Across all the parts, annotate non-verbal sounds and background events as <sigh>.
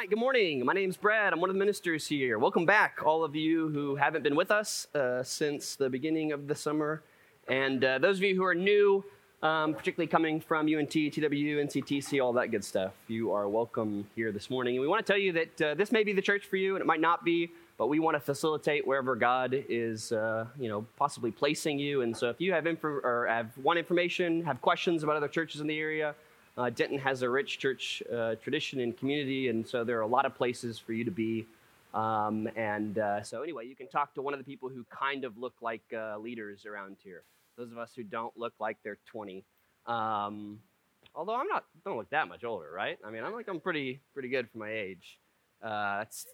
right, good morning. My name's Brad. I'm one of the ministers here. Welcome back, all of you who haven't been with us uh, since the beginning of the summer. And uh, those of you who are new, um, particularly coming from UNT, TW, NCTC, all that good stuff, you are welcome here this morning. And we want to tell you that uh, this may be the church for you, and it might not be, but we want to facilitate wherever God is, uh, you know, possibly placing you. And so if you have, info- or have want information, have questions about other churches in the area, uh, Denton has a rich church uh, tradition and community, and so there are a lot of places for you to be. Um, and uh, so, anyway, you can talk to one of the people who kind of look like uh, leaders around here. Those of us who don't look like they're 20. Um, although I'm not, don't look that much older, right? I mean, I'm like I'm pretty pretty good for my age. Uh, it's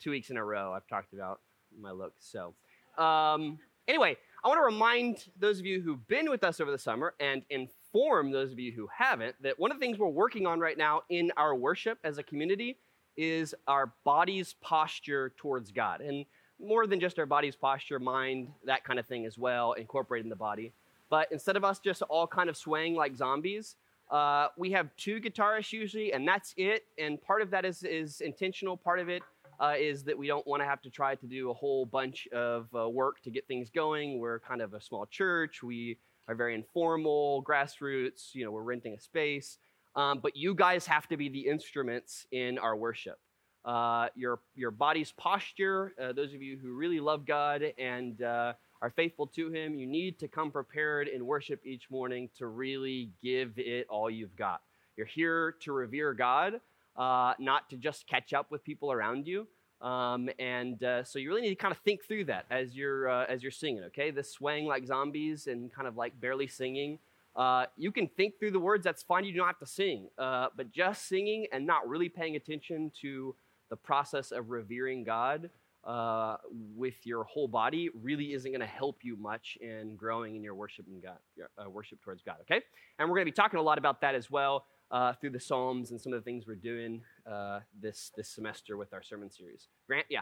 two weeks in a row I've talked about my looks. So, um, anyway, I want to remind those of you who've been with us over the summer and in inform those of you who haven't that one of the things we're working on right now in our worship as a community is our body's posture towards God. And more than just our body's posture, mind, that kind of thing as well, incorporating the body. But instead of us just all kind of swaying like zombies, uh, we have two guitarists usually, and that's it. And part of that is, is intentional. Part of it uh, is that we don't want to have to try to do a whole bunch of uh, work to get things going. We're kind of a small church. We are very informal, grassroots. You know, we're renting a space. Um, but you guys have to be the instruments in our worship. Uh, your, your body's posture, uh, those of you who really love God and uh, are faithful to Him, you need to come prepared in worship each morning to really give it all you've got. You're here to revere God, uh, not to just catch up with people around you. Um, and uh, so you really need to kind of think through that as you're uh, as you're singing. Okay, this swaying like zombies and kind of like barely singing. Uh, you can think through the words. That's fine. You don't have to sing. Uh, but just singing and not really paying attention to the process of revering God uh, with your whole body really isn't going to help you much in growing in your worship and God, uh, worship towards God. Okay, and we're going to be talking a lot about that as well uh, through the Psalms and some of the things we're doing uh, this this semester with our sermon series. Grant, yeah,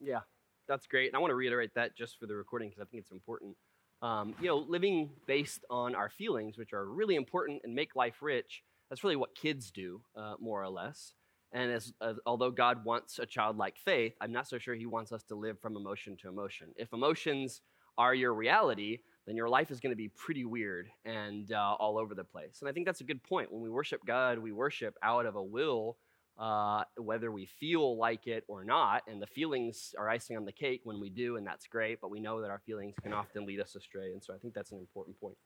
yeah, that's great. And I want to reiterate that just for the recording because I think it's important. Um, you know, living based on our feelings, which are really important and make life rich. That's really what kids do, uh, more or less. And as, as, although God wants a childlike faith, I'm not so sure He wants us to live from emotion to emotion. If emotions are your reality, then your life is going to be pretty weird and uh, all over the place. And I think that's a good point. When we worship God, we worship out of a will, uh, whether we feel like it or not. And the feelings are icing on the cake when we do, and that's great. But we know that our feelings can often lead us astray. And so I think that's an important point.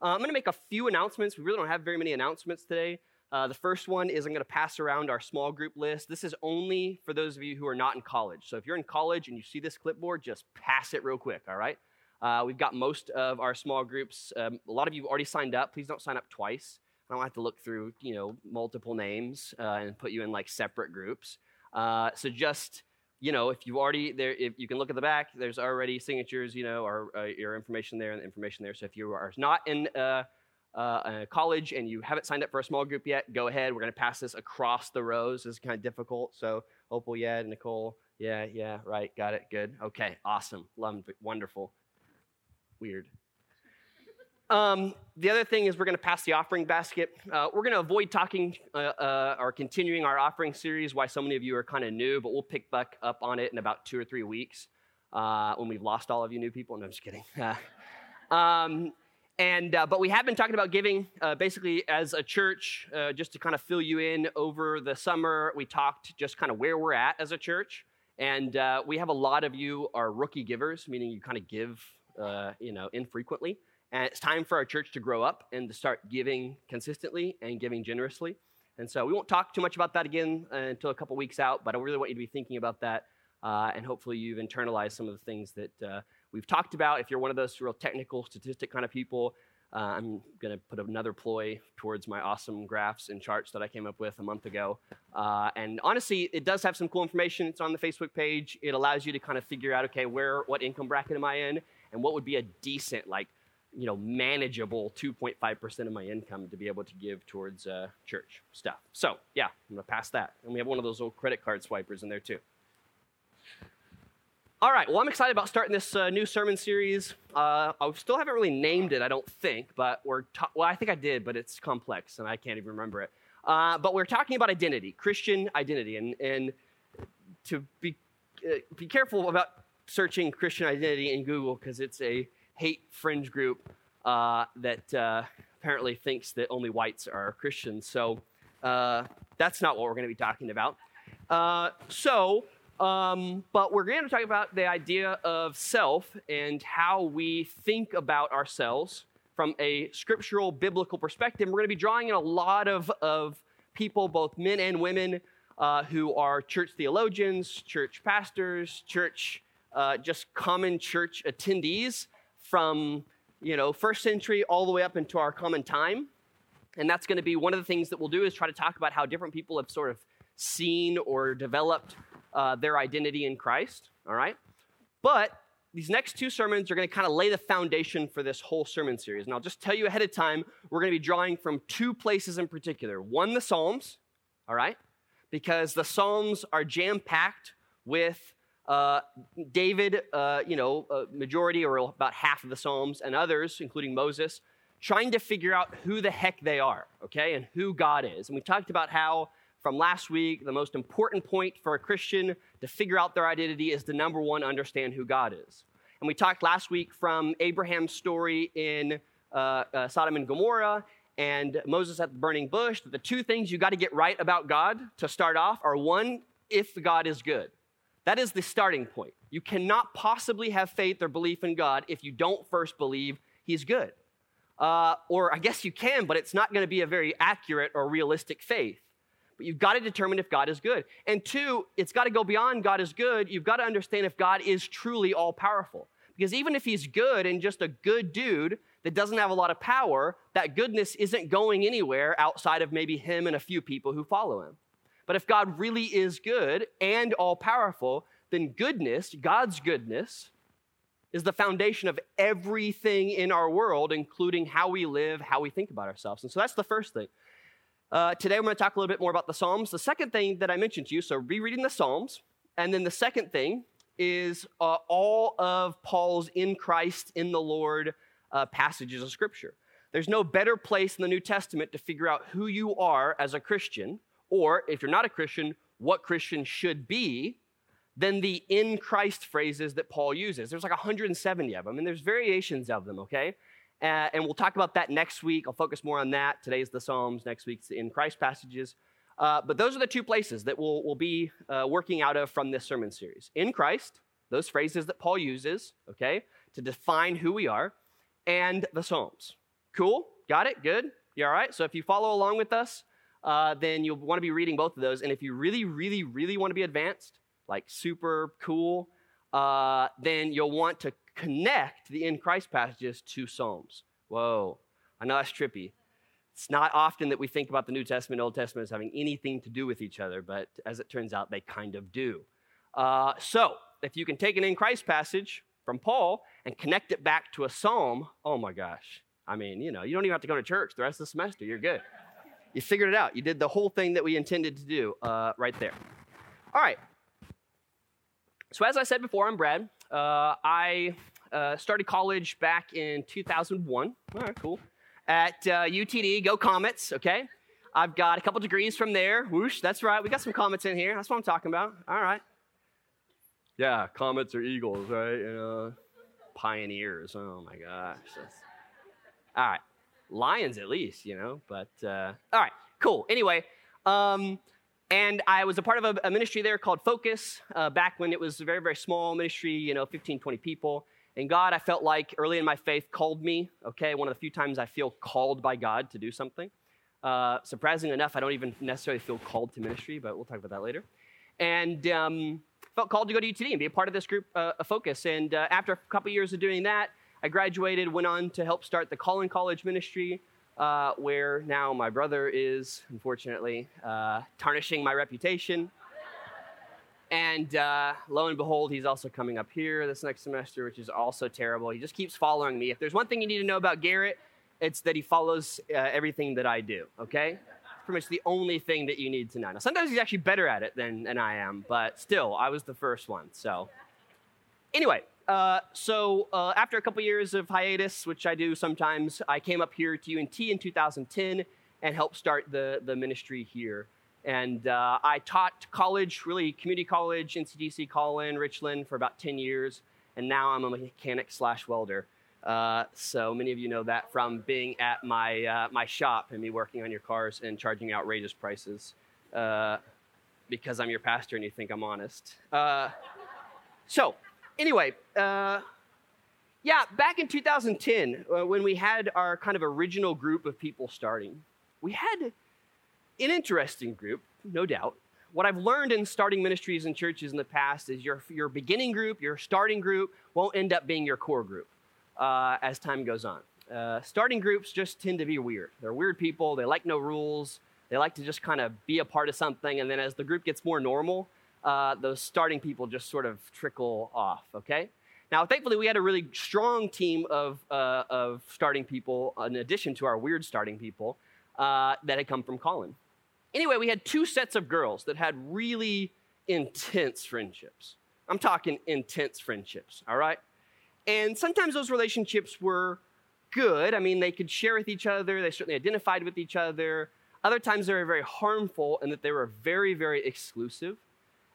Uh, I'm going to make a few announcements. We really don't have very many announcements today. Uh, the first one is I'm going to pass around our small group list. This is only for those of you who are not in college. So if you're in college and you see this clipboard, just pass it real quick, all right? Uh, we've got most of our small groups. Um, a lot of you have already signed up. Please don't sign up twice. I don't have to look through, you know, multiple names uh, and put you in like separate groups. Uh, so just, you know, if you've already there, if you can look at the back, there's already signatures, you know, or uh, your information there and the information there. So if you are not in uh, college and you haven't signed up for a small group yet, go ahead. We're going to pass this across the rows. This is kind of difficult. So Opal, yeah, Nicole, yeah, yeah, right, got it, good. Okay, awesome, love, wonderful weird. Um, the other thing is we're going to pass the offering basket. Uh, we're going to avoid talking uh, uh, or continuing our offering series. Why so many of you are kind of new, but we'll pick back up on it in about two or three weeks uh, when we've lost all of you new people. No, I'm just kidding. <laughs> um, and uh, but we have been talking about giving uh, basically as a church, just to kind of fill you in over the summer. We talked just kind of where we're at as a church, and we have a lot of you are rookie givers, meaning you kind of give uh, you know, infrequently. And it's time for our church to grow up and to start giving consistently and giving generously. And so we won't talk too much about that again uh, until a couple weeks out, but I really want you to be thinking about that. Uh, and hopefully you've internalized some of the things that uh, we've talked about. If you're one of those real technical, statistic kind of people, uh, I'm going to put another ploy towards my awesome graphs and charts that I came up with a month ago. Uh, and honestly, it does have some cool information. It's on the Facebook page. It allows you to kind of figure out, okay, where, what income bracket am I in? and what would be a decent, like, you know, manageable 2.5% of my income to be able to give towards uh, church stuff. So, yeah, I'm going to pass that. And we have one of those old credit card swipers in there, too. All right, well, I'm excited about starting this uh, new sermon series. Uh, I still haven't really named it, I don't think, but we're, ta- well, I think I did, but it's complex and I can't even remember it. Uh, but we're talking about identity, Christian identity. And, and to be, uh, be careful about searching Christian identity in Google because it's a hate fringe group uh, that uh, apparently thinks that only whites are Christians. So that's not what we're going to be talking about. So, um, but we're going to talk about the idea of self and how we think about ourselves from a scriptural biblical perspective. We're going to be drawing in a lot of, of people, both men and women, uh, who are church theologians, church pastors, church, uh, just common church attendees from you know first century all the way up into our common time. And that's going to be one of the things that we'll do is try to talk about how different people have sort of seen or developed uh, their identity in Christ. All right, but these next two sermons are going to kind of lay the foundation for this whole sermon series. And I'll just tell you ahead of time, we're going to be drawing from two places in particular. One, the Psalms, all right? because the Psalms are jam packed with uh, David, uh, you know, a majority or about half of the Psalms, and others, including Moses, trying to figure out who the heck they are, okay, and who God is. And we talked about how from last week, the most important point for a Christian to figure out their identity is to number one, understand who God is. And we talked last week from Abraham's story in uh, uh, Sodom and Gomorrah and Moses at the burning bush that the two things you got to get right about God to start off are one, if God is good. That is the starting point. You cannot possibly have faith or belief in God if you don't first believe He's good. Uh, or I guess you can, but it's not going to be a very accurate or realistic faith. But you've got to determine if God is good. And two, it's got to go beyond God is good. You've got to understand if God is truly all powerful. Because even if He's good and just a good dude, that doesn't have a lot of power, that goodness isn't going anywhere outside of maybe him and a few people who follow him. But if God really is good and all powerful, then goodness, God's goodness, is the foundation of everything in our world, including how we live, how we think about ourselves. And so that's the first thing. Uh, today, we're going to talk a little bit more about the Psalms. The second thing that I mentioned to you, so rereading the Psalms. And then the second thing is uh, all of Paul's in Christ, in the Lord uh, passages of Scripture. There's no better place in the New Testament to figure out who you are as a Christian, or if you're not a Christian, what Christian should be, than the in Christ phrases that Paul uses. There's like 170 of them, and there's variations of them, okay? Uh, and we'll talk about that next week. I'll focus more on that. Today's the Psalms, next week's in Christ passages. Uh, but those are the two places that we'll, we'll be uh, working out of from this sermon series. In Christ, those phrases that Paul uses, okay, to define who we are, and the Psalms. Cool? Got it? Good? You all right? So if you follow along with us, uh, then you'll want to be reading both of those. And if you really, really, really want to be advanced, like super cool, uh, then you'll want to connect the in Christ passages to Psalms. Whoa, I know that's trippy. It's not often that we think about the New Testament and Old Testament as having anything to do with each other, but as it turns out, they kind of do. Uh, so, if you can take an in Christ passage from Paul and connect it back to a psalm, oh my gosh. I mean, you know, you don't even have to go to church the rest of the semester. You're good. You figured it out. You did the whole thing that we intended to do uh, right there. All right. So, as I said before, I'm Brad. Uh, I uh, started college back in 2001. All right, cool. At uh, UTD, go Comets, okay? I've got a couple degrees from there. Whoosh, that's right. We got some Comets in here. That's what I'm talking about. All right yeah, comets or eagles, right? You know, pioneers. Oh my gosh. That's... All right, lions at least, you know. But uh, all right, cool. Anyway, um, and I was a part of a, a ministry there called Focus uh, back when it was a very very small ministry, you know, 15 20 people. And God, I felt like early in my faith called me. Okay, one of the few times I feel called by God to do something. Uh, surprisingly enough, I don't even necessarily feel called to ministry, but we'll talk about that later. And um, felt called to go to UTD and be a part of this group uh, focus. And uh, after a couple years of doing that, I graduated, went on to help start the Collin College Ministry, uh, where now my brother is, unfortunately, uh, tarnishing my reputation. And uh, lo and behold, he's also coming up here this next semester, which is also terrible. He just keeps following me. If there's one thing you need to know about Garrett, it's that he follows uh, everything that I do, okay? pretty much the only thing that you need to know. Now, sometimes he's actually better at it than, than I am, but still, I was the first one. So, anyway, uh, so uh, after a couple years of hiatus, which I do sometimes, I came up here to UNT in 2010 and helped start the, the ministry here. And uh, I taught college, really community college, NCTC, Collin, Richland for about 10 years. And now I'm a mechanic slash welder. Uh, so many of you know that from being at my, uh, my shop and me working on your cars and charging outrageous prices because I'm your pastor and you think I'm honest. So, anyway, uh, yeah, back in 2010, uh, when we had our kind of original group of people starting, we had an interesting group, no doubt. What I've learned in starting ministries and churches in the past is your, your beginning group, your starting group, won't end up being your core group uh, as time goes on. Uh, starting groups just tend to be weird. They're weird people, they like no rules, they like to just kind of be a part of something, and then as the group gets more normal, uh, those starting people just sort of trickle off, okay? Now, thankfully, we had a really strong team of, uh, of starting people, in addition to our weird starting people, uh, that had come from Collin. Anyway, we had two sets of girls that had really intense friendships. I'm talking intense friendships, all right? And sometimes those relationships were good. I mean, they could share with each other, they certainly identified with each other. Other times they were very harmful in that they were very, very exclusive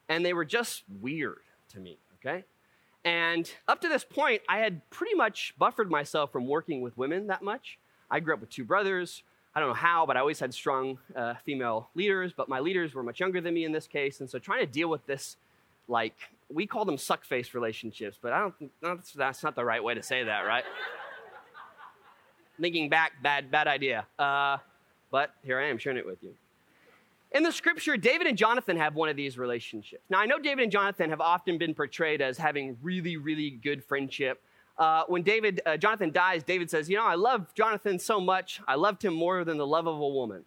and they were just weird to me, okay? And up to this point, I had pretty much buffered myself from working with women that much. I grew up with two brothers. I don't know how, but I always had strong uh, female leaders, but my leaders were much younger than me in this case. And so trying to deal with this, like, we call them suck face relationships, but I don't think that's, that's not the right way to say that, right? Thinking back, bad, bad idea. Uh, but here I am sharing it with you. In the scripture, David and Jonathan have one of these relationships. Now, I know David and Jonathan have often been portrayed as having really, really good friendship. Uh, when David, uh, Jonathan dies, David says, You know, I love Jonathan so much, I loved him more than the love of a woman.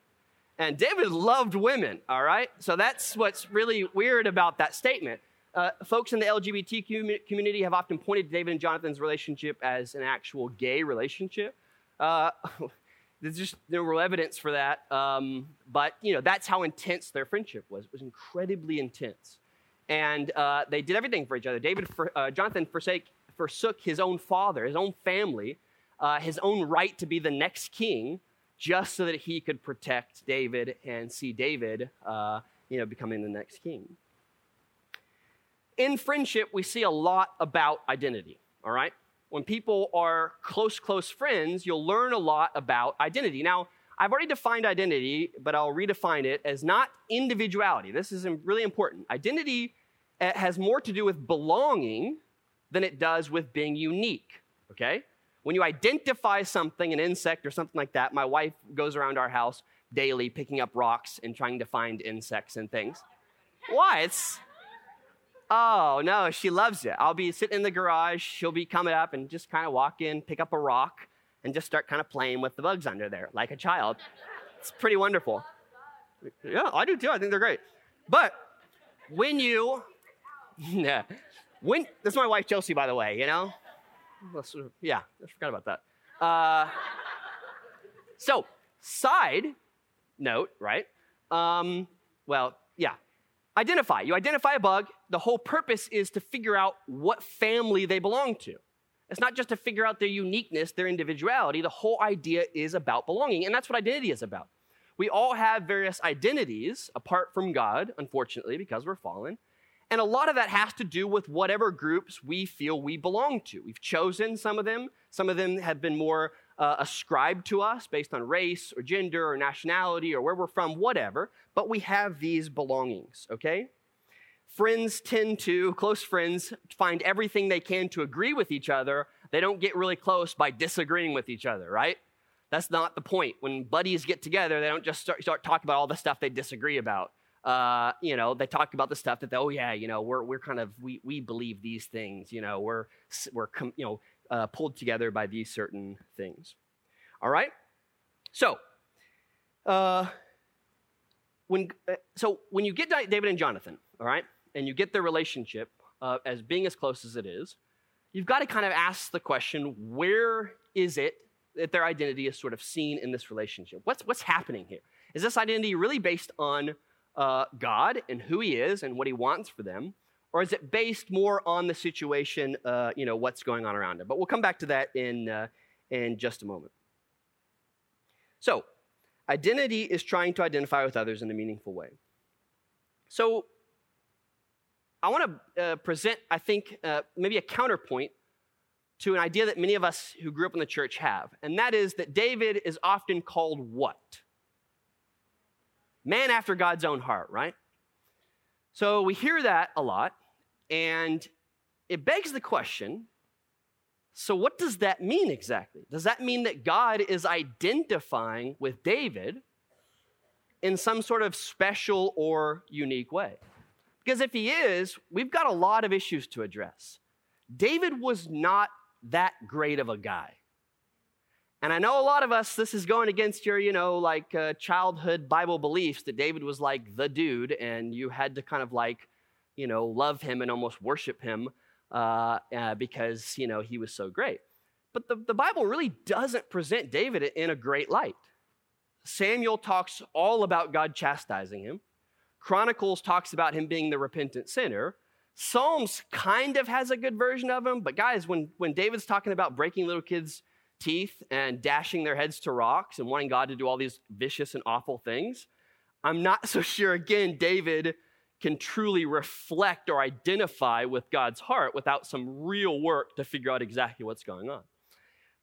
And David loved women, all right? So that's what's really weird about that statement. Uh, folks in the LGBT community have often pointed to David and Jonathan's relationship as an actual gay relationship. Uh, <laughs> There's just no real evidence for that. Um, but, you know, that's how intense their friendship was. It was incredibly intense. And uh, they did everything for each other. David, for, uh, Jonathan forsake, forsook his own father, his own family, uh, his own right to be the next king, just so that he could protect David and see David, uh, you know, becoming the next king. In friendship, we see a lot about identity, all right? When people are close, close friends, you'll learn a lot about identity. Now, I've already defined identity, but I'll redefine it as not individuality. This is really important. Identity eh, has more to do with belonging than it does with being unique, okay? When you identify something, an insect or something like that, my wife goes around our house daily picking up rocks and trying to find insects and things. Why? It's Oh, no, she loves it. I'll be sitting in the garage. She'll be coming up and just kind of walk in, pick up a rock, and just start kind of playing with the bugs under there like a child. It's pretty wonderful. Yeah, I do too. I think they're great. But when you, <laughs> yeah, when, that's my wife Chelsea, by the way, you know? Yeah, I forgot about that. Uh, so, side note, right? Um, well, yeah, identify. You identify a bug. The whole purpose is to figure out what family they belong to. It's not just to figure out their uniqueness, their individuality. The whole idea is about belonging. And that's what identity is about. We all have various identities apart from God, unfortunately, because we're fallen. And a lot of that has to do with whatever groups we feel we belong to. We've chosen some of them, some of them have been more uh, ascribed to us based on race or gender or nationality or where we're from, whatever, but we have these belongings, okay? Friends tend to, close friends, find everything they can to agree with each other. They don't get really close by disagreeing with each other, right? That's not the point. When buddies get together, they don't just start, start talking about all the stuff they disagree about. Uh, you know, they talk about the stuff that, they, oh yeah, you know, we're, we're kind of, we, we believe these things, you know, we're, we're, you know, uh, pulled together by these certain things. All right? So, uh, when, uh, so when you get David and Jonathan, all right, and you get their relationship uh, as being as close as it is, you've got to kind of ask the question where is it that their identity is sort of seen in this relationship? What's, what's happening here? Is this identity really based on uh, God and who He is and what He wants for them? Or is it based more on the situation, uh, you know, what's going on around them? But we'll come back to that in, uh, in just a moment. So, Identity is trying to identify with others in a meaningful way. So, I want to uh, present, I think, uh, maybe a counterpoint to an idea that many of us who grew up in the church have, and that is that David is often called what? Man after God's own heart, right? So we hear that a lot, and it begs the question so, what does that mean exactly? Does that mean that God is identifying with David in some sort of special or unique way? Because if he is, we've got a lot of issues to address. David was not that great of a guy. And I know a lot of us, this is going against your, you know, like uh, childhood Bible beliefs that David was like the dude and you had to kind of like, you know, love him and almost worship him uh, uh, because, you know, he was so great. But the, the Bible really doesn't present David in a great light. Samuel talks all about God chastising him. Chronicles talks about him being the repentant sinner. Psalms kind of has a good version of him, but guys, when, when David's talking about breaking little kids' teeth and dashing their heads to rocks and wanting God to do all these vicious and awful things, I'm not <laughs> so sure, again, David can truly reflect or identify with God's heart without some real work to figure out exactly what's going on.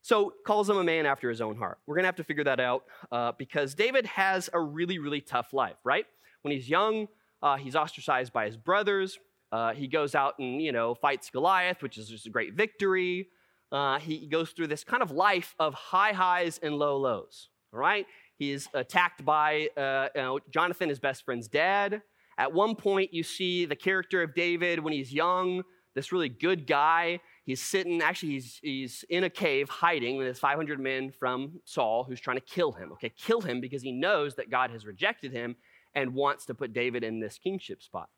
So, calls him a man after his own heart. We're to have to figure that out uh, because David has a really, really tough life, right? When he's young, uh, he's ostracized by his brothers. Uh, he goes out and, you know, fights Goliath, which is just a great victory. Uh, he goes through this kind of life of high highs and low lows, all right? He's attacked by uh, you know, Jonathan, his best friend's dad. At one point, you see the character of David when he's young, this really good guy. He's sitting, actually, he's, he's in a cave hiding with his 500 men from Saul who's trying to kill him. Okay, kill him because he knows that God has rejected him and wants to put David in this kingship spot.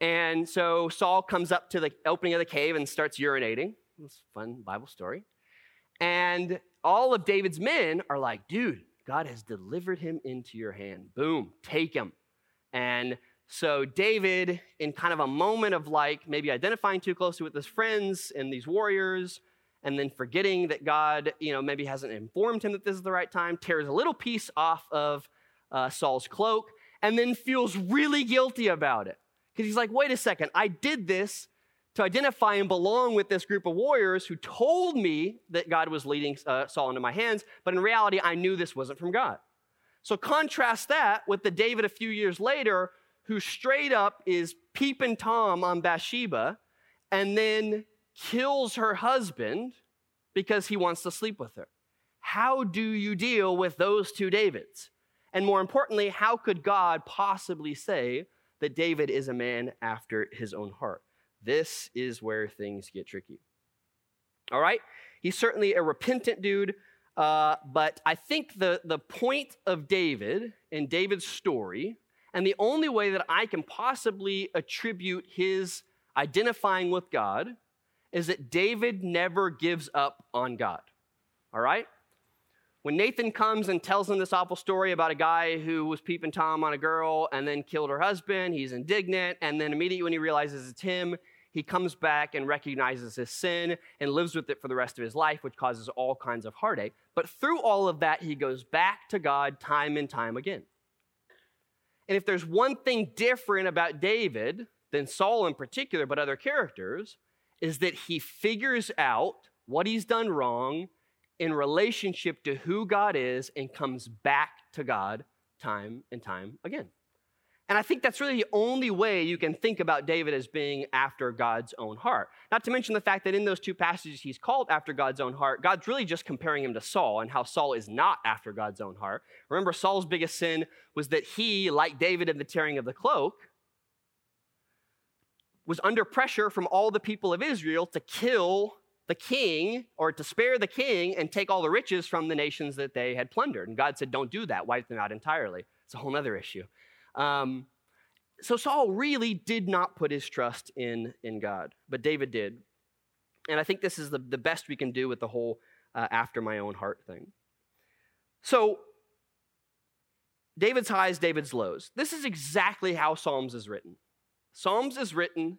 And so Saul comes up to the opening of the cave and starts urinating. It's a fun Bible story. And all of David's men are like, dude, God has delivered him into your hand. Boom, take him. And so, David, in kind of a moment of like maybe identifying too closely with his friends and these warriors, and then forgetting that God, you know, maybe hasn't informed him that this is the right time, tears a little piece off of uh, Saul's cloak, and then feels really guilty about it. Because he's like, wait a second, I did this to identify and belong with this group of warriors who told me that God was leading uh, Saul into my hands, but in reality, I knew this wasn't from God. So contrast that with the David a few years later who straight up is peeping Tom on Bathsheba and then kills her husband because he wants to sleep with her. How do you deal with those two Davids? And more importantly, how could God possibly say that David is a man after his own heart? This is where things get tricky. All right? He's certainly a repentant dude, uh, but I think the, the point of David and David's story and the only way that I can possibly attribute his identifying with God is that David never gives up on God. All right? When Nathan comes and tells him this awful story about a guy who was peeping Tom on a girl and then killed her husband, he's indignant. And then immediately when he realizes it's him, he comes back and recognizes his sin and lives with it for the rest of his life, which causes all kinds of heartache. But through all of that, he goes back to God time and time again. And if there's one thing different about David than Saul in particular, but other characters, is that he figures out what he's done wrong in relationship to who God is and comes back to God time and time again. And I think that's really the only way you can think about David as being after God's own heart. Not to mention the fact that in those two passages he's called after God's own heart, God's really just comparing him to Saul and how Saul is not after God's own heart. Remember, Saul's biggest sin was that he, like David in the tearing of the cloak, was under pressure from all the people of Israel to kill the king or to spare the king and take all the riches from the nations that they had plundered. And God said, Don't do that, wipe them out entirely. It's a whole other issue. Um, so Saul really did not put his trust in, in God, but David did. And I think this is the, the best we can do with the whole uh, after my own heart thing. So, David's highs, David's lows. This is exactly how Psalms is written. Psalms is written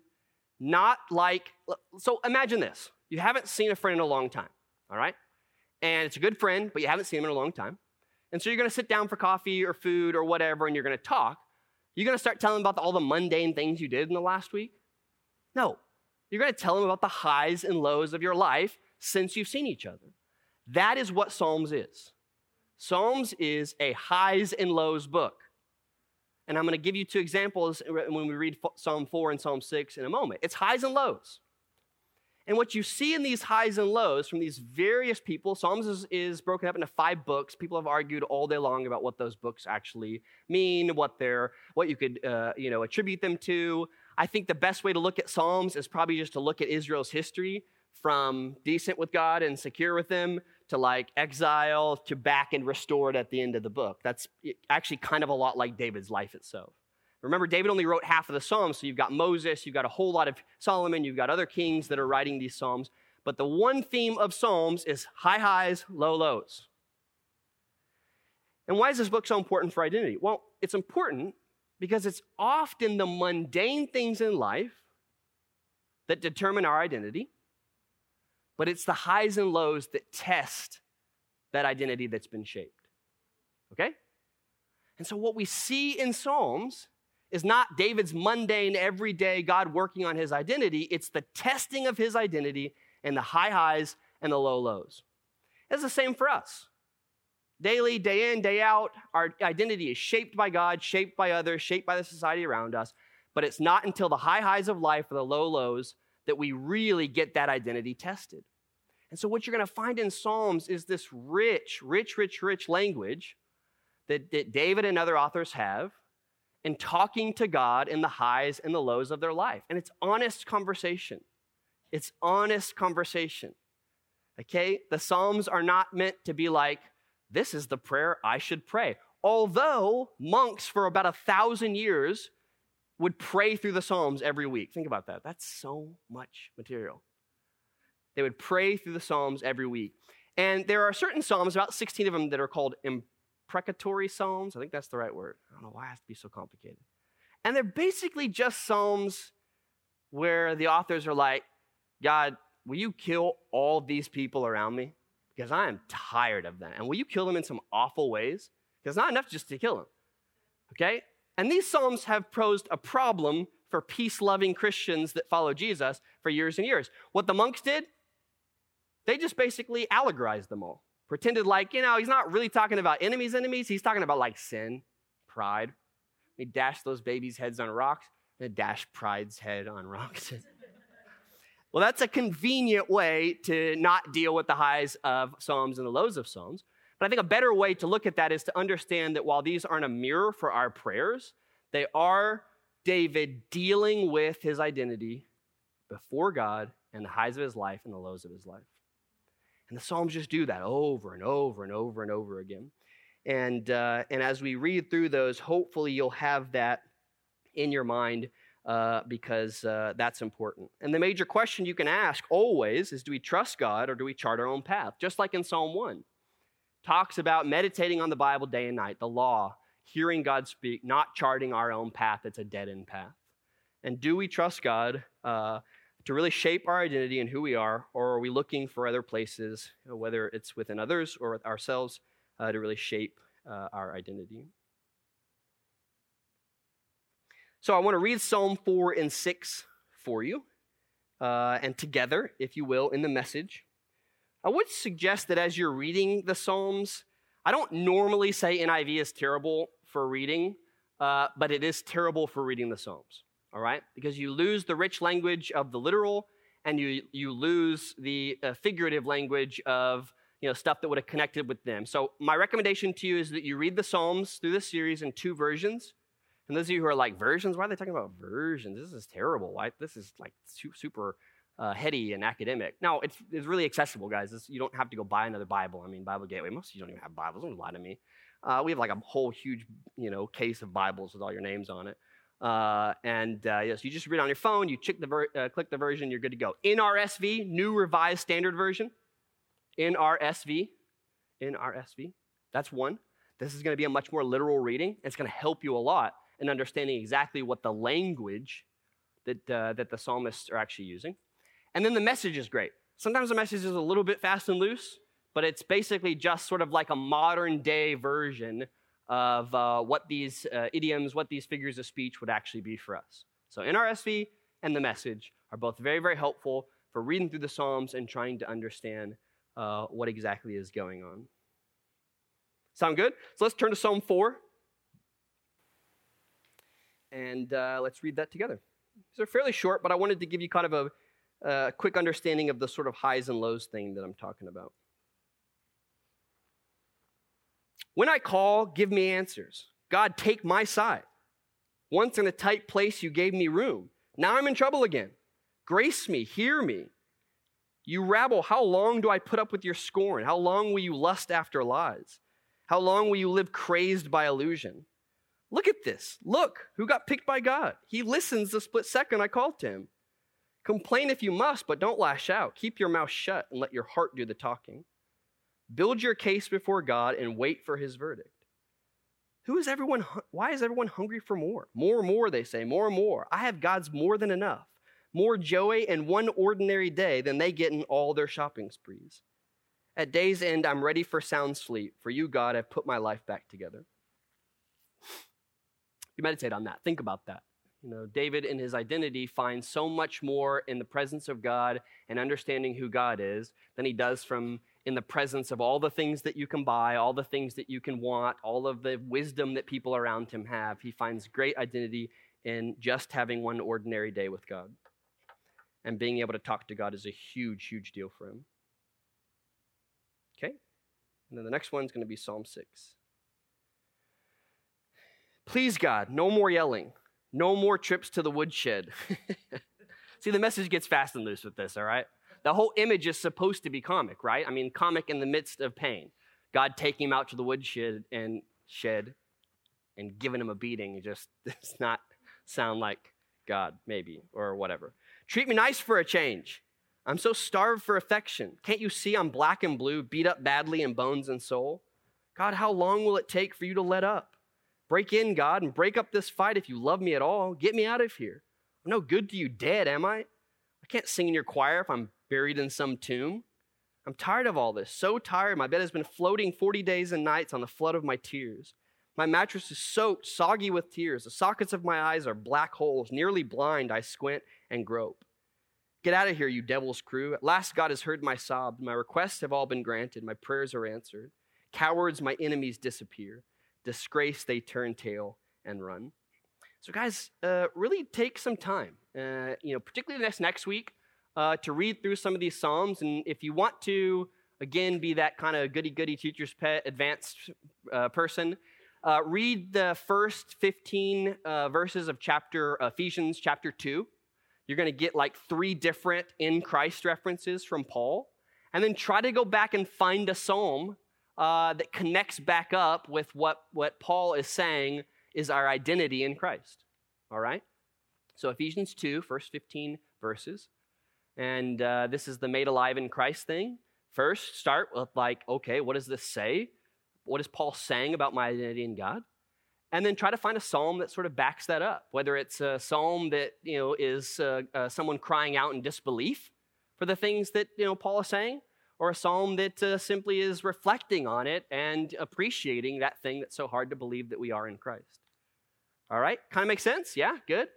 not like, so imagine this. You haven't seen a friend in a long time, all right? And it's a good friend, but you haven't seen him in a long time. And so you're to sit down for coffee or food or whatever, and you're to talk. You're going to start telling them about all the mundane things you did in the last week? No. You're going to tell them about the highs and lows of your life since you've seen each other. That is what Psalms is. Psalms is a highs and lows book. And I'm going to give you two examples when we read Psalm 4 and Psalm 6 in a moment. It's highs and lows. And what you see in these highs and lows from these various people, Psalms is, is, broken up into five books. People have argued all day long about what those books actually mean, what they're, what you could, uh, you know, attribute them to. I think the best way to look at Psalms is probably just to look at Israel's history from decent with God and secure with Him to like exile to back and restored at the end of the book. That's actually kind of a lot like David's life itself. Remember, David only wrote half of the Psalms, so you've got Moses, you've got a whole lot of Solomon, you've got other kings that are writing these Psalms. But the one theme of Psalms is high highs, low lows. And why is this book so important for identity? Well, it's important because it's often the mundane things in life that determine our identity, but it's the highs and lows that test that identity that's been shaped. Okay? And so, what we see in Psalms is not David's mundane, everyday God working on his identity, it's the testing of his identity and the high highs and the low lows. It's the same for us. Daily, day in, day out, our identity is shaped by God, shaped by others, shaped by the society around us. But it's not until the high highs of life or the low lows that we really get that identity tested. And so, what you're going to find in Psalms is this rich, rich, rich, rich language that, that David and other authors have in talking to God in the highs and the lows of their life. And it's honest conversation. It's honest conversation. Okay? The Psalms are not meant to be like, this is the prayer I should pray. Although monks for about a thousand years would pray through the Psalms every week. Think about that. That's so much material. They would pray through the Psalms every week. And there are certain Psalms, about 16 of them, that are called imprecatory Psalms. I think that's the right word. I don't know why it has to be so complicated. And they're basically just Psalms where the authors are like, God, will you kill all these people around me? because I am tired of them. And will you kill them in some awful ways? Because it's not enough just to kill them. Okay? And these Psalms have posed a problem for peace loving Christians that follow Jesus for years and years. What the monks did, they just basically allegorized them all. Pretended like, you know, he's not really talking about enemies, enemies. He's talking about like sin, pride. He dashed those babies' heads on rocks, and dash pride's head on rocks. <laughs> Well, that's a convenient way to not deal with the highs of Psalms and the lows of Psalms. But I think a better way to look at that is to understand that while these aren't a mirror for our prayers, they are David dealing with his identity before God and the highs of his life and the lows of his life. And the Psalms just do that over and over and over and over again. And, uh, and as we read through those, hopefully you'll have that in your mind uh, because uh, that's important. And the major question you can ask always is do we trust God or do we chart our own path? Just like in Psalm 1, talks about meditating on the Bible day and night, the law, hearing God speak, not charting our own path that's a dead end path. And do we trust God uh, to really shape our identity and who we are, or are we looking for other places, whether it's within others or with ourselves, uh, to really shape uh, our identity? So I want to read Psalm 4 and 6 for you, uh, and together, if you will, in the message. I would suggest that as you're reading the Psalms, I don't normally say NIV is terrible for reading, uh, but it is terrible for reading the Psalms, all right? Because you lose the rich language of the literal and you, you lose the uh, figurative language of you know, stuff that would have connected with them. So my recommendation to you is that you read the Psalms through this series in two versions. And those of you who are like versions, why are they talking about versions? This is terrible. Why? This is like super uh, heady and academic. No, it's, it's really accessible, guys. This, you don't have to go buy another Bible. I mean, Bible Gateway. Most of you don't even have Bibles. Don't lie to me. Uh, we have like a whole huge, you know, case of Bibles with all your names on it. Uh, and uh, yes, you just read on your phone. You the ver- uh, click the version. You're good to go. NRSV, New Revised Standard Version. NRSV, NRSV. That's one. This is going to be a much more literal reading. It's going to help you a lot in understanding exactly what the language that, uh, that the psalmists are actually using. And then the message is great. Sometimes the message is a little bit fast and loose, but it's basically just sort of like a modern day version of uh, what these uh, idioms, what these figures of speech would actually be for us. So NRSV and the message are both very, very helpful for reading through the Psalms and trying to understand uh, what exactly is going on. Sound good? So let's turn to Psalm 4. And uh, let's read that together. These are fairly short, but I wanted to give you kind of a, a quick understanding of the sort of highs and lows thing that I'm talking about. When I call, give me answers. God, take my side. Once in a tight place, you gave me room. Now I'm in trouble again. Grace me, hear me. You rabble, how long do I put up with your scorn? How long will you lust after lies? How long will you live crazed by illusion? Look at this. Look, who got picked by God? He listens the split second I called to him. Complain if you must, but don't lash out. Keep your mouth shut and let your heart do the talking. Build your case before God and wait for his verdict. Who is everyone why is everyone hungry for more? More and more they say, more and more. I have God's more than enough. More joy in one ordinary day than they get in all their shopping sprees. At day's end I'm ready for sound sleep, for you God I've put my life back together. <sighs> You meditate on that. Think about that. You know, David in his identity finds so much more in the presence of God and understanding who God is than he does from in the presence of all the things that you can buy, all the things that you can want, all of the wisdom that people around him have. He finds great identity in just having one ordinary day with God. And being able to talk to God is a huge, huge deal for him. Okay? And then the next one's going to be Psalm 6. Please, God, no more yelling, no more trips to the woodshed. <laughs> See, the message gets fast and loose with this, all right? The whole image is supposed to be comic, right? I mean, comic in the midst of pain. God taking him out to the woodshed and shed and giving him a beating it just <laughs> does not sound like God, maybe, or whatever. Treat me nice for a change. I'm so starved for affection. Can't you see I'm black and blue, beat up badly in bones and soul? God, how long will it take for you to let up? Break in, God, and break up this fight if you love me at all. Get me out of here. I'm no good to you dead, am I? I can't sing in your choir if I'm buried in some tomb. I'm tired of all this, so tired. My bed has been floating 40 days and nights on the flood of my tears. My mattress is soaked, soggy with tears. The sockets of my eyes are black holes. Nearly blind, I squint and grope. Get out of here, you devil's crew. At last, God has heard my sobs. My requests have all been granted. My prayers are answered. Cowards, my enemies disappear disgrace, they turn tail and run. So, guys, uh, really take some time, uh, you know, particularly this next week, uh, to read through some of these Psalms. And if you want to, again, be that kind of goody goody teacher's pet, advanced uh, person, uh, read the first 15 uh, verses of chapter Ephesians chapter 2. You're going to get like three different in Christ references from Paul. And then try to go back and find a psalm uh, that connects back up with what, what Paul is saying is our identity in Christ. All right? So, Ephesians 2, first 15 verses. And uh, this is the made alive in Christ thing. First, start with, like, okay, what does this say? What is Paul saying about my identity in God? And then try to find a psalm that sort of backs that up, whether it's a psalm that, you know, is uh, uh someone crying out in disbelief for the things that, you know, Paul is saying, or a psalm that uh, simply is reflecting on it and appreciating that thing that's so hard to believe that we are in Christ. All right, kind of makes sense? Yeah, good.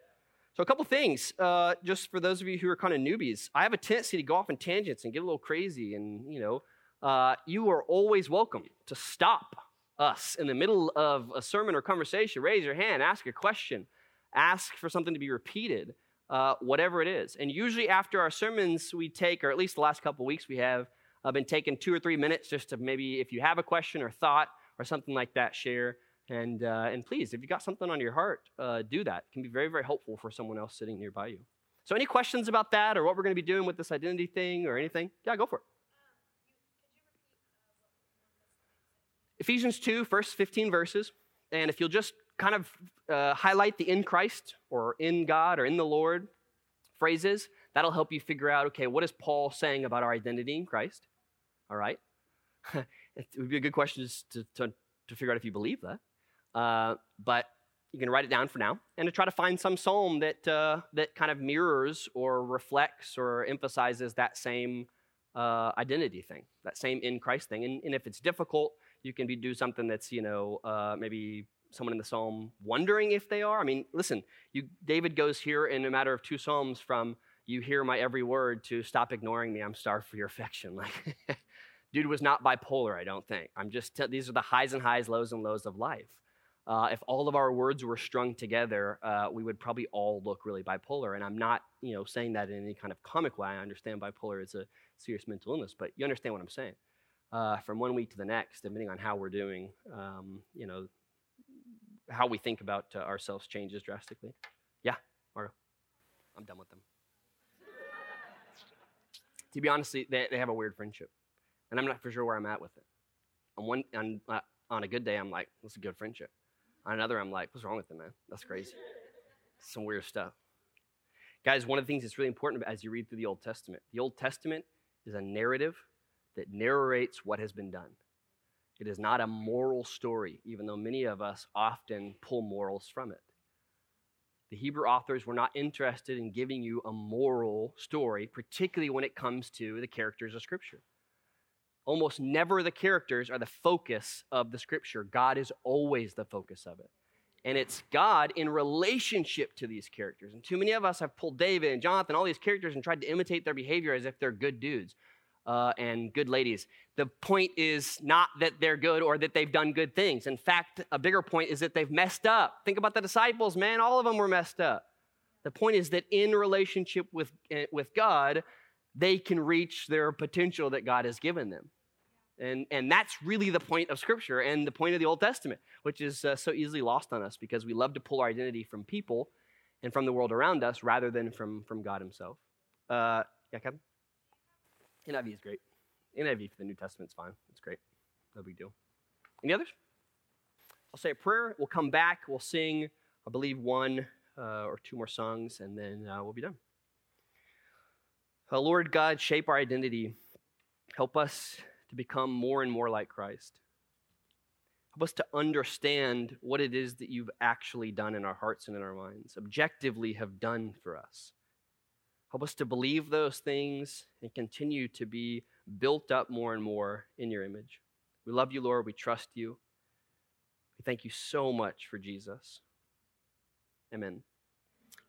So, a couple things, uh, just for those of you who are kind of newbies. I have a tendency to go off in tangents and get a little crazy, and you know, uh, you are always welcome to stop us in the middle of a sermon or conversation. Raise your hand, ask a question, ask for something to be repeated, uh, whatever it is. And usually, after our sermons, we take, or at least the last couple weeks, we have I've been taking two or three minutes just to maybe, if you have a question or thought or something like that, share. And, uh, and please, if you got something on your heart, uh, do that. It can be very, very helpful for someone else sitting nearby you. So, any questions about that or what we're going to be doing with this identity thing or anything? Yeah, go for it. Ephesians 2, first 15 verses. And if you'll just kind of uh, highlight the in Christ or in God or in the Lord phrases, that'll help you figure out okay, what is Paul saying about our identity in Christ? All right. <laughs> it would be a good question to, to, to figure out if you believe that. Uh, but you can write it down for now and to try to find some psalm that, uh, that kind of mirrors or reflects or emphasizes that same uh, identity thing, that same in Christ thing. And, and if it's difficult, you can be, do something that's, you know, uh, maybe someone in the psalm wondering if they are. I mean, listen, you, David goes here in a matter of two psalms from you hear my every word to stop ignoring me. I'm starved for your affection. <laughs> Like, dude was not bipolar, I don't think. I'm just, t- these are the highs and highs, lows and lows of life. Uh, if all of our words were strung together, uh, we would probably all look really bipolar. And I'm not, you know, saying that in any kind of comic way. I understand bipolar is a serious mental illness, but you understand what I'm saying. Uh, from one week to the next, depending on how we're doing, um, you know, how we think about uh, ourselves changes drastically. Yeah, Margo. I'm done with them. to be honest, they, they have a weird friendship, and I'm not for sure where I'm at with it. On one, on, uh, on a good day, I'm like, "That's a good friendship." On another, I'm like, "What's wrong with them, man? That's crazy." Some weird stuff. Guys, one of the things that's really important as you read through the Old Testament, the Old Testament is a narrative that narrates what has been done. It is not a moral story, even though many of us often pull morals from it. The Hebrew authors were not interested in giving you a moral story, particularly when it comes to the characters of Scripture. Almost never the characters are the focus of the Scripture. God is always the focus of it. And it's God in relationship to these characters. And too many of us have pulled David and Jonathan, all these characters, and tried to imitate their behavior as if they're good dudes uh, and good ladies. The point is not that they're good or that they've done good things. In fact, a bigger point is that they've messed up. Think about the disciples, man. All of them were messed up. The point is that in relationship with, eh, with God, they can reach their potential that God has given them. And, and that's really the point of Scripture and the point of the Old Testament, which is uh, so easily lost on us because we love to pull our identity from people and from the world around us rather than from, from God Himself. Uh, yeah, Kevin? NIV is great. NIV for the New Testament is fine. It's great. No big deal. Any others? I'll say a prayer. We'll come back. We'll sing, I believe, one uh, or two more songs, and then uh, we'll be done. Lord God, shape our identity. Help us to become more and more like Christ. Help us to understand what it is that you've actually done in our hearts and in our minds, objectively have done for us. Help us to believe those things and continue to be built up more and more in your image. We love you, Lord. We trust you. We thank you so much for Jesus. Amen.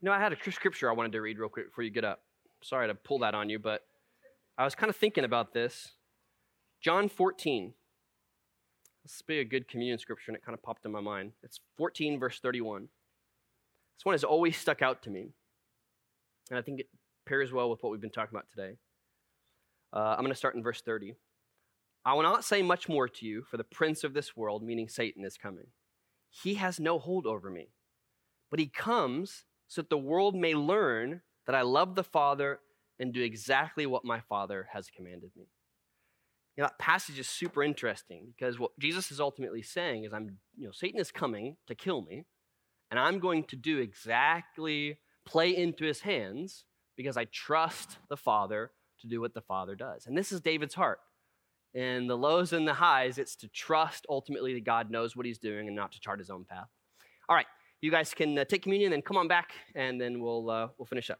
You know, I had a scripture I wanted to read real quick before you get up. Sorry to pull that on you, but I was kind of thinking about this. John 14. This would be a good communion scripture, and it kind of popped in my mind. It's 14, verse 31. This one has always stuck out to me. And I think it pairs well with what we've been talking about today. Uh, I'm going to start in verse 30. I will not say much more to you, for the prince of this world, meaning Satan, is coming. He has no hold over me, but he comes so that the world may learn that I love the Father and do exactly what my Father has commanded me. You know, that passage is super interesting because what Jesus is ultimately saying is I'm, you know, Satan is coming to kill me, and I'm going to do exactly play into his hands because I trust the Father to do what the Father does. And this is David's heart. In the lows and the highs, it's to trust ultimately that God knows what he's doing and not to chart his own path. All right, you guys can uh, take communion and come on back, and then we'll, uh, we'll finish up.